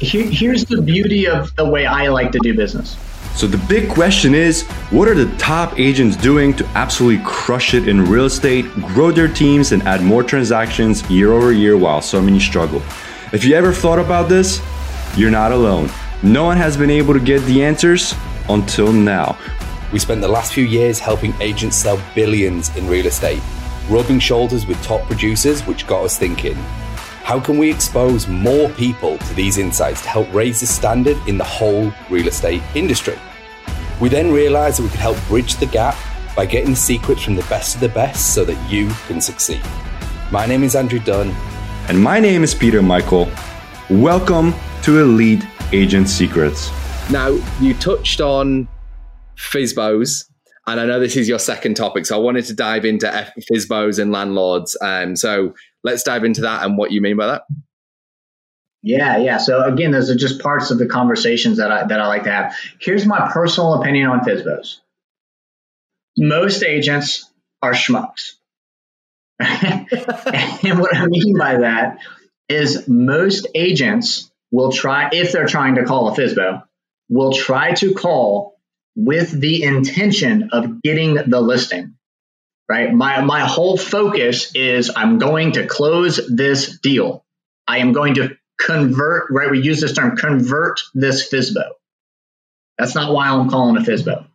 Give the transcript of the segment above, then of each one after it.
here's the beauty of the way I like to do business. So the big question is, what are the top agents doing to absolutely crush it in real estate, grow their teams and add more transactions year over year while so many struggle? If you ever thought about this, you're not alone. No one has been able to get the answers until now. We spent the last few years helping agents sell billions in real estate, rubbing shoulders with top producers, which got us thinking how can we expose more people to these insights to help raise the standard in the whole real estate industry? We then realized that we could help bridge the gap by getting secrets from the best of the best so that you can succeed. My name is Andrew Dunn. And my name is Peter Michael. Welcome to Elite Agent Secrets. Now, you touched on FSBOs, and I know this is your second topic, so I wanted to dive into FSBOs and landlords. Um, so let's dive into that and what you mean by that. Yeah, yeah. So again, those are just parts of the conversations that I that I like to have. Here's my personal opinion on FSBOs. Most agents are schmucks. and what I mean by that is most agents will try, if they're trying to call a FSBO, will try to call with the intention of getting the listing right? My, my whole focus is I'm going to close this deal. I am going to convert, right? We use this term, convert this FSBO. That's not why I'm calling a FSBO.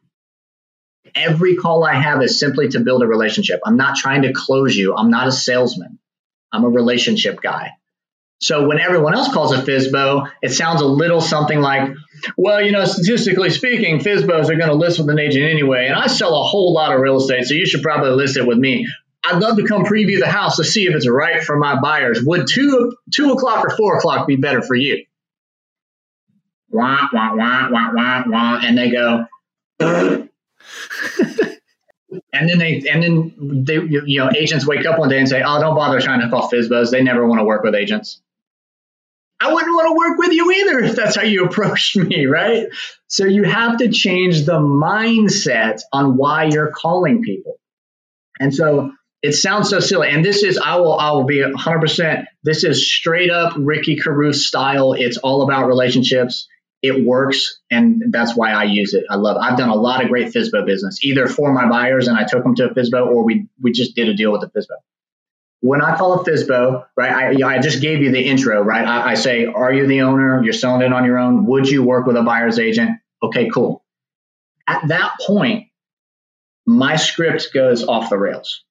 Every call I have is simply to build a relationship. I'm not trying to close you. I'm not a salesman. I'm a relationship guy. So when everyone else calls a FSBO, it sounds a little something like, well, you know, statistically speaking, FSBOs are going to list with an agent anyway, and I sell a whole lot of real estate, so you should probably list it with me. I'd love to come preview the house to see if it's right for my buyers. Would two two o'clock or four o'clock be better for you? Wah wah wah wah wah wah, and they go. and then they and then they you know agents wake up one day and say, "Oh, don't bother trying to call FSBOs. They never want to work with agents." I wouldn't want to work with you either if that's how you approached me, right? So you have to change the mindset on why you're calling people. And so it sounds so silly. And this is, I will, I will be 100%. This is straight up Ricky Carruth style. It's all about relationships. It works, and that's why I use it. I love it. I've done a lot of great FSBO business, either for my buyers and I took them to a FSBO, or we we just did a deal with a FSBO when I call a FSBO, right, I, I just gave you the intro, right? I, I, say, are you the owner? You're selling it on your own. Would you work with a buyer's agent? Okay, cool. At that point, my script goes off the rails.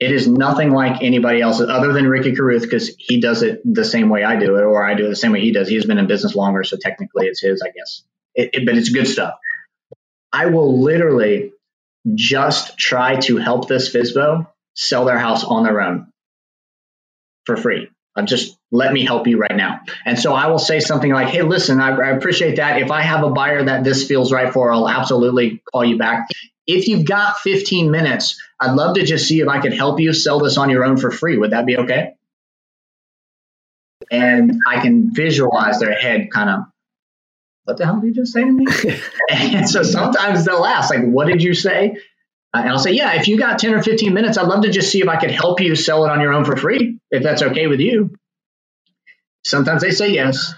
It is nothing like anybody else other than Ricky Carruth because he does it the same way I do it, or I do it the same way he does. He's been in business longer, so technically it's his, I guess. It, it, but it's good stuff. I will literally just try to help this FSBO sell their house on their own for free. I'm just let me help you right now. And so I will say something like, hey, listen, I, I, appreciate that. If I have a buyer that this feels right for, I'll absolutely call you back. If you've got 15 minutes, I'd love to just see if I could help you sell this on your own for free. Would that be okay? And I can visualize their head kind of, what the hell did you just say to me? and so sometimes they'll ask, like, what did you say? Uh, and I'll say, yeah, if you got 10 or 15 minutes, I'd love to just see if I could help you sell it on your own for free, if that's okay with you. Sometimes they say yes.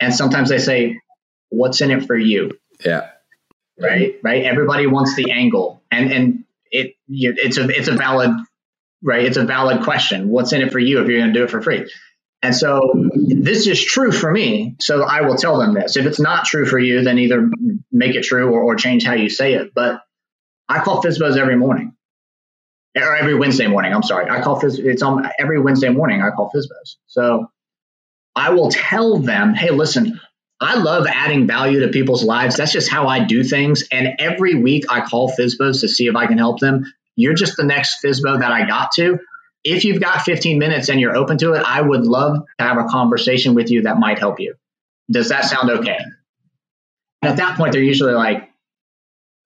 And sometimes they say, what's in it for you? Yeah. Right. Right. Everybody wants the angle. And, and it, it's a, it's a valid, right. It's a valid question. What's in it for you if you're going to do it for free? And so this is true for me. So I will tell them this. If it's not true for you, then either make it true or, or change how you say it. But I call FSBOs every morning or every Wednesday morning. I'm sorry. I call FSBOs. It's on every Wednesday morning. I call FSBOs. So I will tell them, hey, listen, I love adding value to people's lives. That's just how I do things. And every week I call FSBOs to see if I can help them. You're just the next FSBO that I got to. If you've got 15 minutes and you're open to it, I would love to have a conversation with you that might help you. Does that sound okay? And at that point, they're usually like,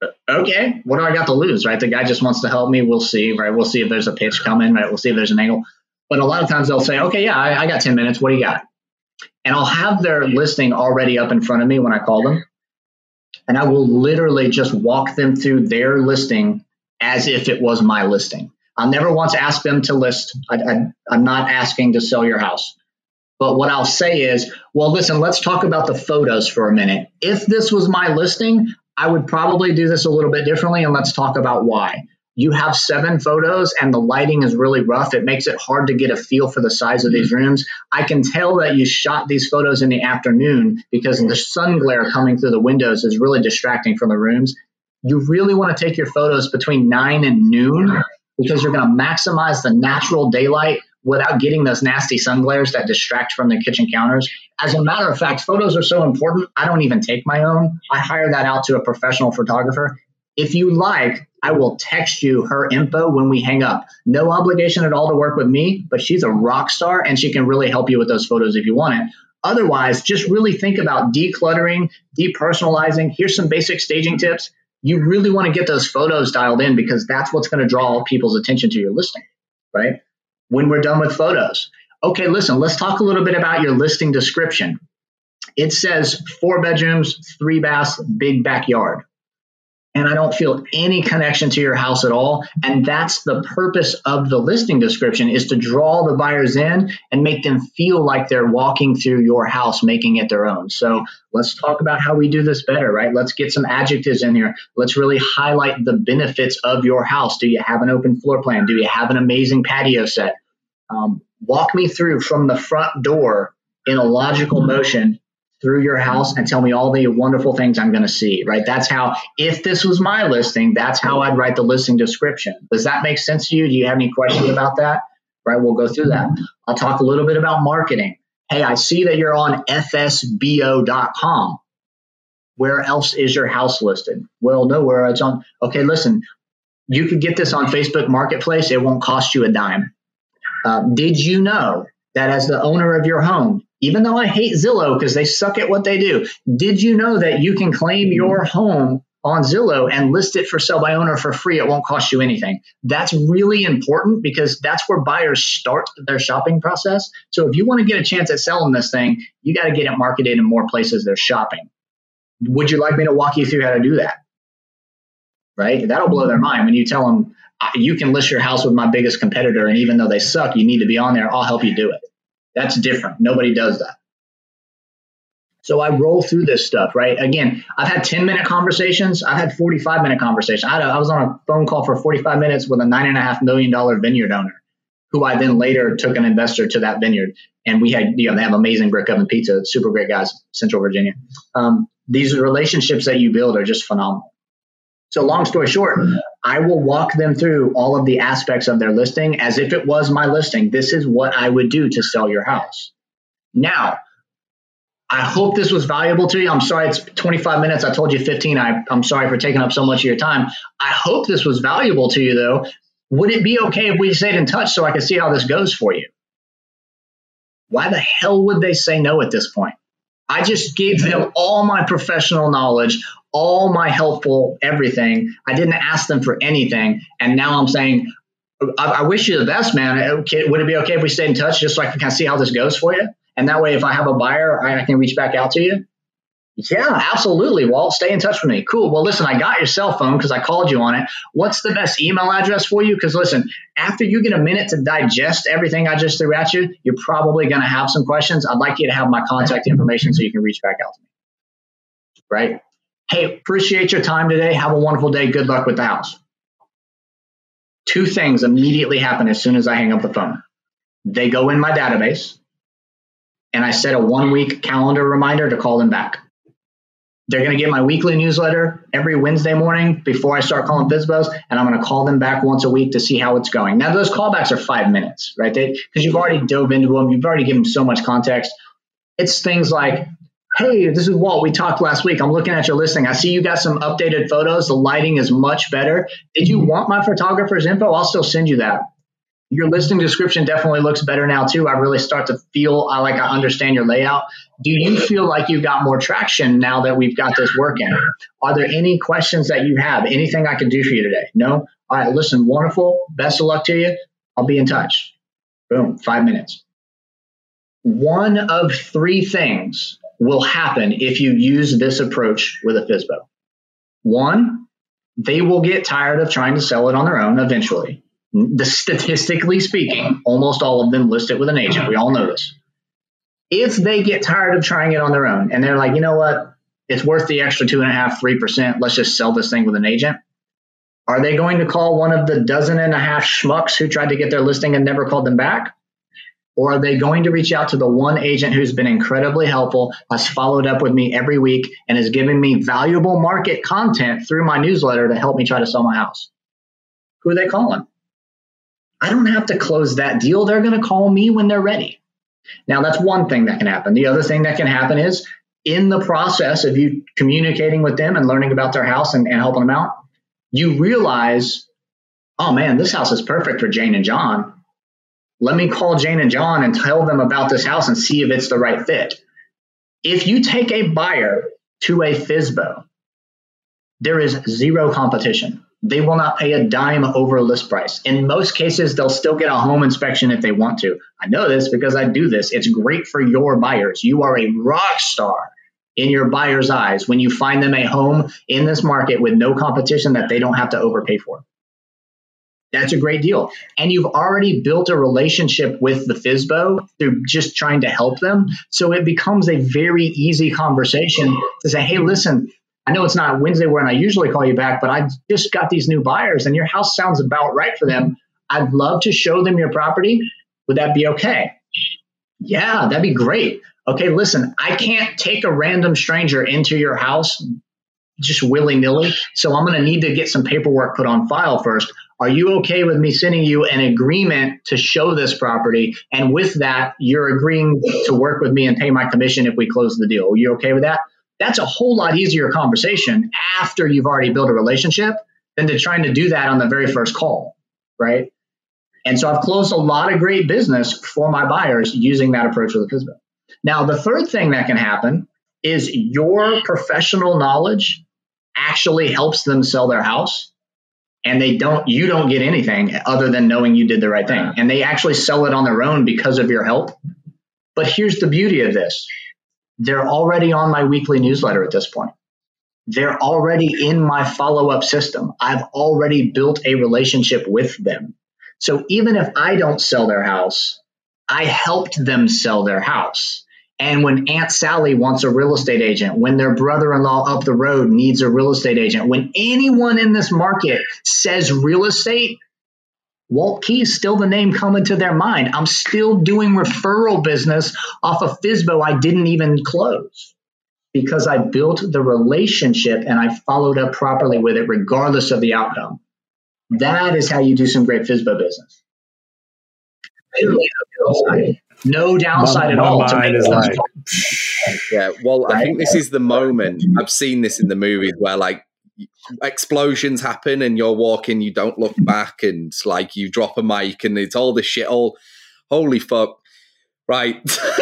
Uh, okay, what do I got to lose, right? The guy just wants to help me. We'll see, right? We'll see if there's a pitch coming, right? We'll see if there's an angle. But a lot of times they'll say, okay, yeah, I, I got 10 minutes. What do you got? And I'll have their listing already up in front of me when I call them. And I will literally just walk them through their listing as if it was my listing. I'll never once ask them to list. I, am not asking to sell your house. But what I'll say is, well, listen, let's talk about the photos for a minute. If this was my listing, I would probably do this a little bit differently, and let's talk about why. You have seven photos and the lighting is really rough. It makes it hard to get a feel for the size of these mm-hmm. rooms. I can tell that you shot these photos in the afternoon because the sun glare coming through the windows is really distracting from the rooms. You really want to take your photos between 9 and noon because you're going to maximize the natural daylight without getting those nasty sun glares that distract from the kitchen counters. As a matter of fact, photos are so important, I don't even take my own. I hire that out to a professional photographer. If you like, I will text you her info when we hang up. No obligation at all to work with me, but she's a rock star and she can really help you with those photos if you want it. Otherwise, just really think about decluttering, depersonalizing. Here's some basic staging tips. You really want to get those photos dialed in because that's what's going to draw people's attention to your listing, right? When we're done with photos. Okay, listen, let's talk a little bit about your listing description. It says four bedrooms, three baths, big backyard. And I don't feel any connection to your house at all. And that's the purpose of the listing description is to draw the buyers in and make them feel like they're walking through your house, making it their own. So let's talk about how we do this better, right? Let's get some adjectives in here. Let's really highlight the benefits of your house. Do you have an open floor plan? Do you have an amazing patio set? Um, walk me through from the front door in a logical motion through your house and tell me all the wonderful things I'm going to see, right? That's how, if this was my listing, that's how I'd write the listing description. Does that make sense to you? Do you have any questions about that? Right, we'll go through that. I'll talk a little bit about marketing. Hey, I see that you're on fsbo.com. Where else is your house listed? Well, nowhere. It's on. Okay, listen, you could get this on Facebook Marketplace. It won't cost you a dime. Uh, did you know that as the owner of your home, even though I hate Zillow because they suck at what they do, did you know that you can claim mm-hmm. your home on Zillow and list it for sale by owner for free? It won't cost you anything. That's really important because that's where buyers start their shopping process. So if you want to get a chance at selling this thing, you got to get it marketed in more places they're shopping. Would you like me to walk you through how to do that? Right? That'll blow their mind when you tell them you can list your house with my biggest competitor, and even though they suck, you need to be on there. I'll help you do it. That's different. Nobody does that. So I roll through this stuff, right? Again, I've had 10 minute conversations. I've had 45 minute conversations. I, I was on a phone call for 45 minutes with a $9.5 million vineyard owner who I then later took an investor to that vineyard. And we had, you know, they have amazing brick oven pizza, super great guys, Central Virginia. Um, these relationships that you build are just phenomenal. So, long story short, I will walk them through all of the aspects of their listing as if it was my listing. This is what I would do to sell your house. Now, I hope this was valuable to you. I'm sorry it's 25 minutes. I told you 15. I, I'm sorry for taking up so much of your time. I hope this was valuable to you, though. Would it be okay if we stayed in touch so I could see how this goes for you? Why the hell would they say no at this point? I just gave them all my professional knowledge, all my helpful everything. I didn't ask them for anything. And now I'm saying, I, I wish you the best, man. Okay, would it be okay if we stay in touch just so I can kind of see how this goes for you? And that way, if I have a buyer, I, I can reach back out to you. Yeah, absolutely. Walt, stay in touch with me. Cool. Well, listen, I got your cell phone because I called you on it. What's the best email address for you? Because listen, after you get a minute to digest everything I just threw at you, you're probably going to have some questions. I'd like you to have my contact information so you can reach back out to me. Right? Hey, appreciate your time today. Have a wonderful day. Good luck with the house. Two things immediately happen as soon as I hang up the phone. They go in my database, and I set a one week calendar reminder to call them back. They're going to get my weekly newsletter every Wednesday morning before I start calling FSBOs, and I'm going to call them back once a week to see how it's going. Now, those callbacks are five minutes, right? Because you've already dove into them, you've already given them so much context. It's things like, hey, this is Walt. We talked last week. I'm looking at your listing. I see you got some updated photos. The lighting is much better. Did you want my photographer's info? I'll still send you that your listing description definitely looks better now too. I really start to feel I like I understand your layout. Do you feel like you've got more traction now that we've got this working? Are there any questions that you have? Anything I can do for you today? No? All right, listen, wonderful. Best of luck to you. I'll be in touch. Boom, five minutes. One of three things will happen if you use this approach with a FSBO. One, they will get tired of trying to sell it on their own eventually the statistically speaking, almost all of them list it with an agent. We all know this. If they get tired of trying it on their own and they're like, you know what, it's worth the extra two and a half, three percent. Let's just sell this thing with an agent. Are they going to call one of the dozen and a half schmucks who tried to get their listing and never called them back? Or are they going to reach out to the one agent who's been incredibly helpful, has followed up with me every week, and is giving me valuable market content through my newsletter to help me try to sell my house? Who are they calling? I don't have to close that deal. They're going to call me when they're ready. Now, that's one thing that can happen. The other thing that can happen is in the process of you communicating with them and learning about their house and, and helping them out, you realize, oh man, this house is perfect for Jane and John let me call Jane and John and tell them about this house and see if it's the right fit. If you take a buyer to a FSBO, there is zero competition. They will not pay a dime over list price. In most cases, they'll still get a home inspection if they want to. I know this because I do this. It's great for your buyers. You are a rock star in your buyer's eyes when you find them a home in this market with no competition that they don't have to overpay for. That's a great deal. And you've already built a relationship with the FSBO through just trying to help them. So it becomes a very easy conversation to say, hey, listen, I know it's not Wednesday when I usually call you back, but I just got these new buyers and your house sounds about right for them. I'd love to show them your property. Would that be okay? Yeah, that'd be great. Okay, listen, I can't take a random stranger into your house just willy nilly. So I'm going to need to get some paperwork put on file first. Are you okay with me sending you an agreement to show this property? And with that, you're agreeing to work with me and pay my commission if we close the deal. Are you okay with that? That's a whole lot easier conversation after you've already built a relationship than to trying to do that on the very first call, right? And so I've closed a lot of great business for my buyers using that approach with FSBO. Now, the third thing that can happen is your professional knowledge actually helps them sell their house and they don't you don't get anything other than knowing you did the right thing and they actually sell it on their own because of your help but here's the beauty of this they're already on my weekly newsletter at this point. They're already in my follow-up system. I've already built a relationship with them. So even if i don't sell their house i helped them sell their house. And when Aunt Sally wants a real estate agent, when their brother in law up the road needs a real estate agent, when anyone in this market says real estate, Walt Key is still the name coming to their mind. I'm still doing referral business off of FSBO I didn't even close because I built the relationship and I followed up properly with it, regardless of the outcome. That is how you do some great FSBO business. No downside my, at all. Like, yeah, well? I think this is the moment. I've seen this in the movies where like explosions happen and you're walking, you don't look back, and it's like you drop a mic and it's all this shit. All holy fuck. Right.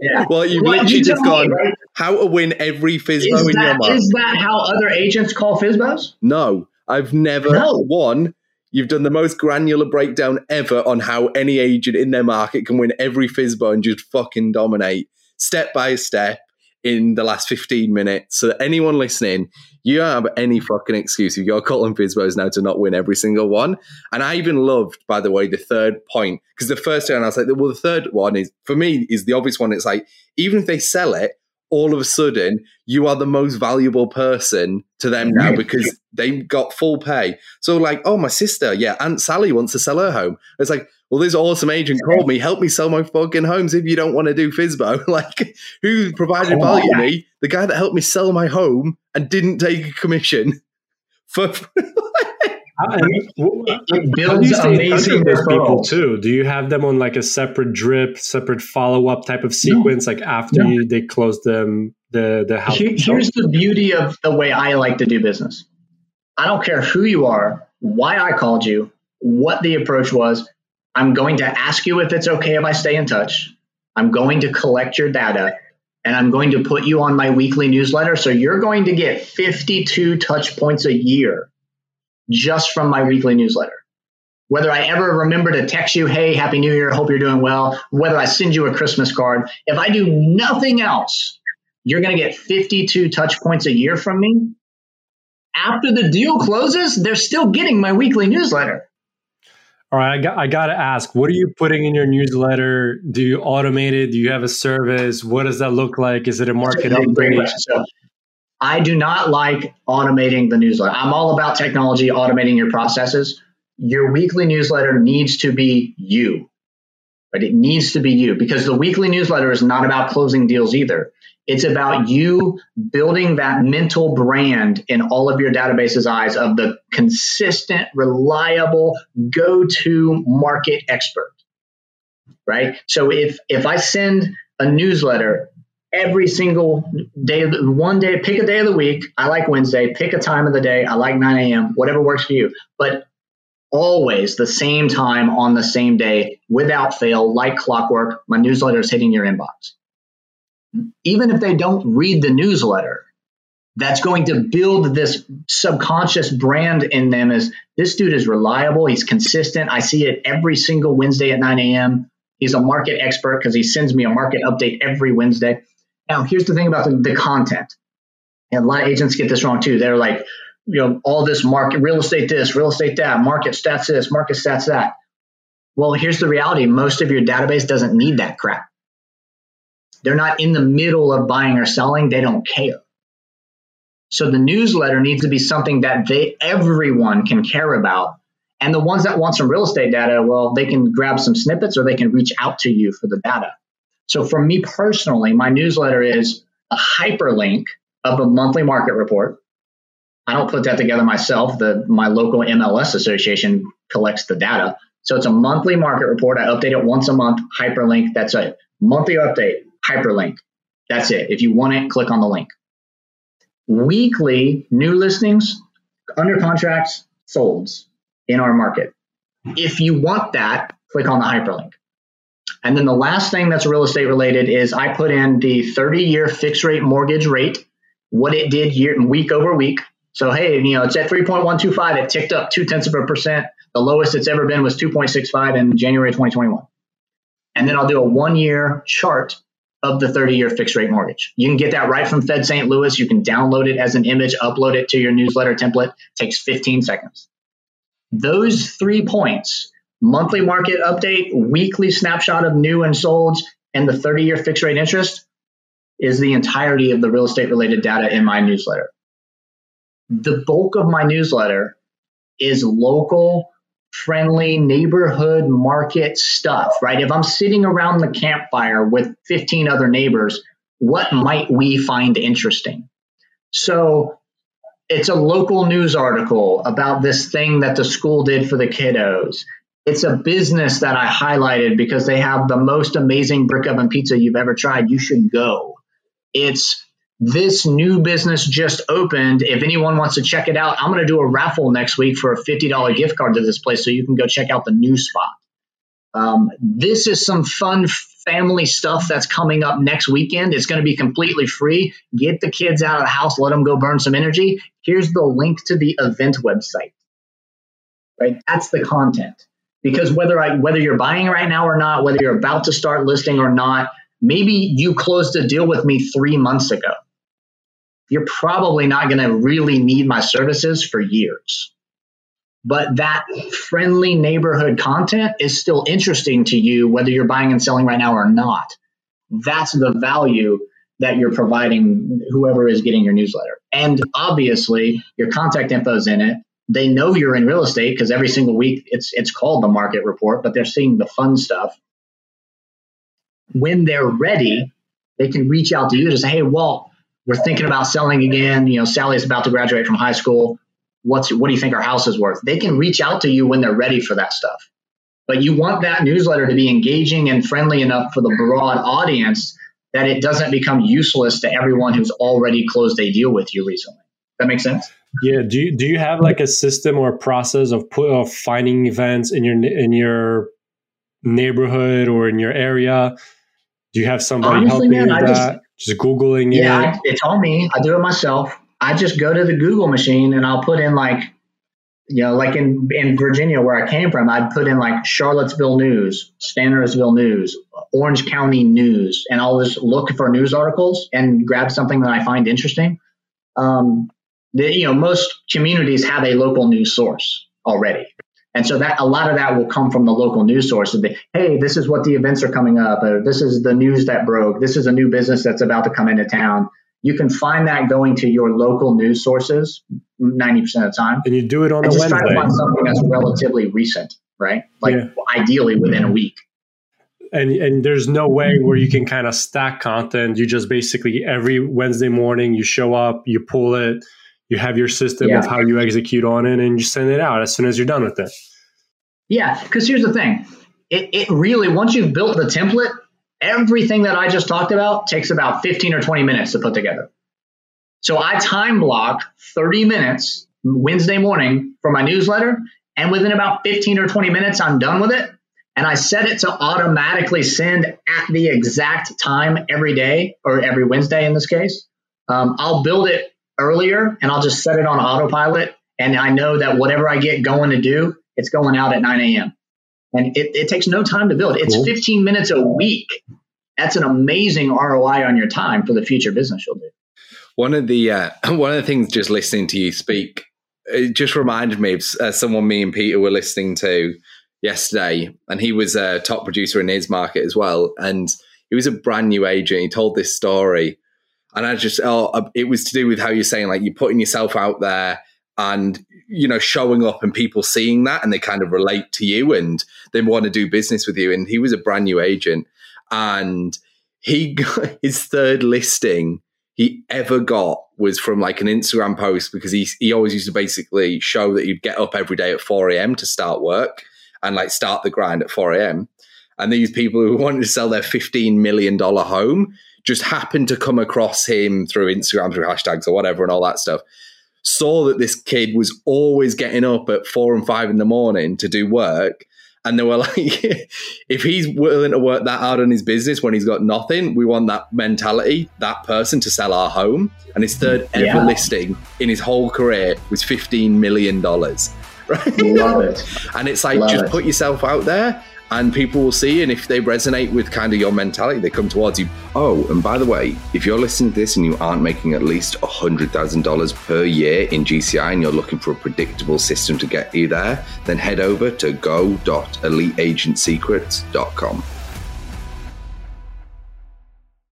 yeah. Well, you've well, literally you just gone me, right? how to win every FSBO is in that, your mind. Is that how other agents call FSBOs? No, I've never. No. One, You've done the most granular breakdown ever on how any agent in their market can win every FSBO and just fucking dominate step by step in the last 15 minutes. So anyone listening, you don't have any fucking excuse if you're calling FSBOs now to not win every single one. And I even loved, by the way, the third point, because the first one I was like, well, the third one is, for me, is the obvious one. It's like, even if they sell it, all of a sudden you are the most valuable person to them now because they got full pay. So like, oh, my sister, yeah, Aunt Sally wants to sell her home. It's like, well, this awesome agent called me, help me sell my fucking homes if you don't want to do FSBO. like, who provided oh, value to me? The guy that helped me sell my home and didn't take a commission for. it builds amazing people too. Do you have them on like a separate drip, separate follow up type of sequence, no. like after no. you, they close them the the house? Here, here's the beauty of the way I like to do business. I don't care who you are, why I called you, what the approach was. I'm going to ask you if it's okay if I stay in touch. I'm going to collect your data and I'm going to put you on my weekly newsletter. So you're going to get 52 touch points a year just from my weekly newsletter. Whether I ever remember to text you, hey, happy new year, hope you're doing well, whether I send you a Christmas card, if I do nothing else, you're going to get 52 touch points a year from me. After the deal closes, they're still getting my weekly newsletter. All right, I got, I got to ask, what are you putting in your newsletter? Do you automate it? Do you have a service? What does that look like? Is it a market upgrade? So I do not like automating the newsletter. I'm all about technology, automating your processes. Your weekly newsletter needs to be you. Right? It needs to be you because the weekly newsletter is not about closing deals either. It's about you building that mental brand in all of your database's eyes of the consistent, reliable, go-to market expert. Right? So if if I send a newsletter every single day, one day, pick a day of the week. I like Wednesday. Pick a time of the day. I like 9 a.m. Whatever works for you. But always the same time on the same day without fail, like clockwork. My newsletter is hitting your inbox even if they don't read the newsletter, that's going to build this subconscious brand in them as this dude is reliable, he's consistent. I see it every single Wednesday at 9 a.m. He's a market expert because he sends me a market update every Wednesday. Now, here's the thing about the, the content. And a lot of agents get this wrong too. They're like, you know, all this market, real estate this, real estate that, market stats this, market stats that. Well, here's the reality most of your database doesn't need that crap. They're not in the middle of buying or selling. They don't care. So the newsletter needs to be something that they everyone can care about. And the ones that want some real estate data, well, they can grab some snippets or they can reach out to you for the data. So for me personally, my newsletter is a hyperlink of a monthly market report. I don't put that together myself. The my local MLS association collects the data. So it's a monthly market report. I update it once a month, hyperlink. That's a monthly update hyperlink. That's it. If you want it, click on the link. Weekly new listings, under contracts, solds in our market. If you want that, click on the hyperlink. And then the last thing that's real estate related is I put in the 30 year fixed rate mortgage rate, what it did year week over week. So hey, you know, it's at 3.125. It ticked up two tenths of a percent. The lowest it's ever been was 2.65 in January 2021. And then I'll do a one year chart of the 30 year fixed rate mortgage. You can get that right from Fed St. Louis. You can download it as an image, upload it to your newsletter template. It takes 15 seconds. Those three points monthly market update, weekly snapshot of new and sold, and the 30 year fixed rate interest is the entirety of the real estate related data in my newsletter. The bulk of my newsletter is local friendly neighborhood market stuff, right? If I'm sitting around the campfire with 15 other neighbors, what might we find interesting? So it's a local news article about this thing that the school did for the kiddos. It's a business that I highlighted because they have the most amazing brick oven pizza you've ever tried. You should go. It's this new business just opened. If anyone wants to check it out, I'm going to do a raffle next week for a $50 gift card to this place so you can go check out the new spot. Um, this is some fun family stuff that's coming up next weekend. It's going to be completely free. Get the kids out of the house, let them go burn some energy. Here's the link to the event website. Right? That's the content. Because whether I whether you're buying right now or not, whether you're about to start listing or not, maybe you closed a deal with me 3 months ago you're probably not going to really need my services for years. But that friendly neighborhood content is still interesting to you, whether you're buying and selling right now or not. That's the value that you're providing whoever is getting your newsletter. And obviously, your contact info is in it. They know you're in real estate because every single week it's it's called the market report, but they're seeing the fun stuff. When they're ready, they can reach out to you to say, "Hey, Walt, we're thinking about selling again. You know, Sally's about to graduate from high school. What's what do you think our house is worth? They can reach out to you when they're ready for that stuff. But you want that newsletter to be engaging and friendly enough for the broad audience that it doesn't become useless to everyone who's already closed a deal with you recently. That makes sense? Yeah. Do you do you have like a system or a process of put of finding events in your in your neighborhood or in your area? Do you have somebody Honestly, helping man, you with that? Just, just googling yeah, it. it's all me. I do it myself. I just go to the Google machine and I'll put in like, you know, like in in Virginia where I came from, I'd put in like Charlottesville news, Stanardsville news, Orange County news, and I'll just look for news articles and grab something that I find interesting. Um, the, you know, most communities have a local news source already. And so that a lot of that will come from the local news source of the, hey, this is what the events are coming up, or this is the news that broke, this is a new business that's about to come into town. You can find that going to your local news sources 90% of the time. And you do it on and a just Wednesday. try to find something that's relatively recent, right? Like yeah. ideally within a week. And and there's no way where you can kind of stack content. You just basically every Wednesday morning you show up, you pull it, you have your system yeah. of how you execute on it and you send it out as soon as you're done with it. Yeah, because here's the thing. It, it really, once you've built the template, everything that I just talked about takes about 15 or 20 minutes to put together. So I time block 30 minutes Wednesday morning for my newsletter. And within about 15 or 20 minutes, I'm done with it. And I set it to automatically send at the exact time every day or every Wednesday in this case. Um, I'll build it earlier and I'll just set it on autopilot. And I know that whatever I get going to do, it's going out at 9 a.m. And it, it takes no time to build. It's cool. 15 minutes a week. That's an amazing ROI on your time for the future business you'll do. One of the uh, one of the things just listening to you speak, it just reminded me of uh, someone me and Peter were listening to yesterday, and he was a top producer in his market as well, and he was a brand new agent. He told this story and I just, oh, uh, it was to do with how you're saying, like, you're putting yourself out there and, you know, showing up and people seeing that and they kind of relate to you and they want to do business with you. And he was a brand new agent and he got his third listing he ever got was from like an Instagram post because he, he always used to basically show that he'd get up every day at 4 a.m. to start work and like start the grind at 4 a.m. And these people who wanted to sell their $15 million home just happened to come across him through Instagram, through hashtags or whatever, and all that stuff. Saw that this kid was always getting up at four and five in the morning to do work. And they were like, if he's willing to work that hard on his business when he's got nothing, we want that mentality, that person to sell our home. And his third ever yeah. listing in his whole career was $15 million. Right? Love it. and it's like, Love just it. put yourself out there and people will see and if they resonate with kind of your mentality they come towards you oh and by the way if you're listening to this and you aren't making at least $100000 per year in gci and you're looking for a predictable system to get you there then head over to go.eliteagentsecrets.com